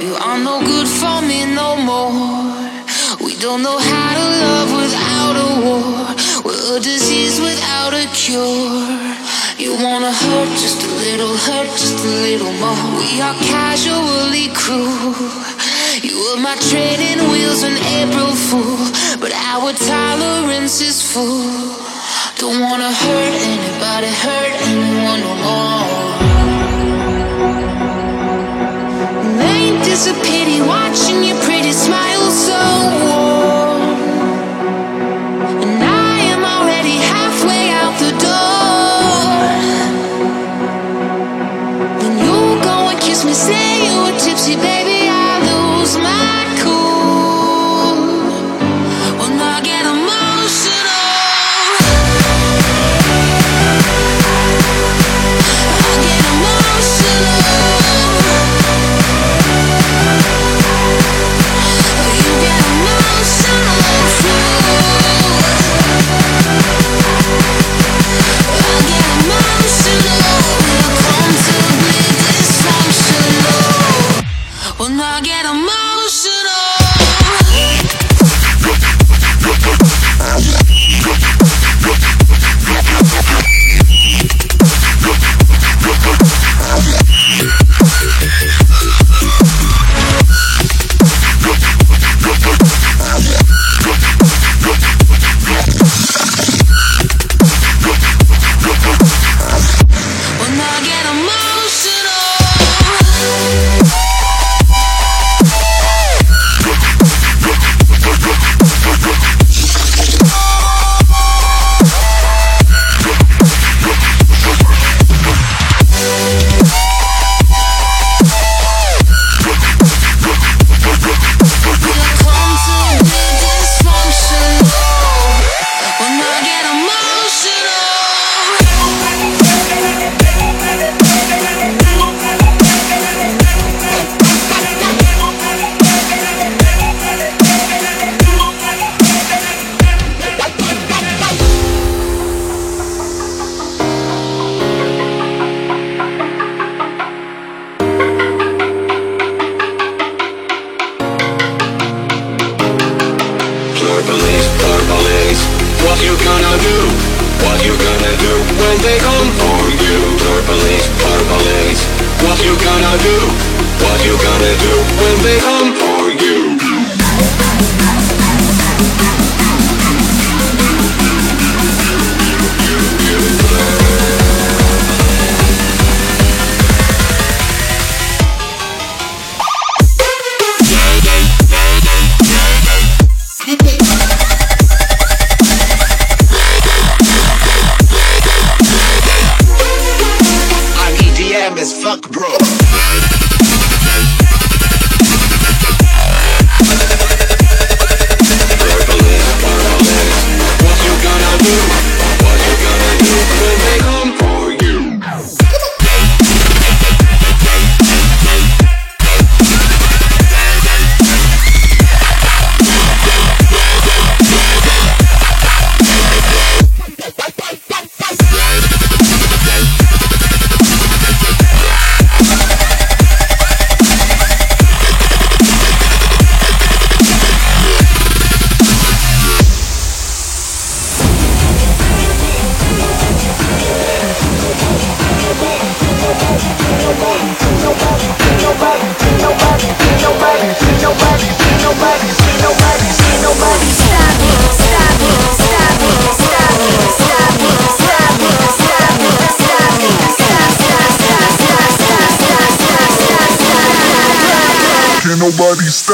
You are no good for me no more. We don't know how to love without a war. We're a disease without a cure. You wanna hurt just a little, hurt just a little more. We are casually cruel. You were my training wheels on April Fool, but our tolerance is full. Don't wanna hurt anybody, hurt anyone no more. This a pity watching your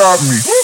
stop me.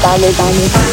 Dale, dale.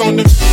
on the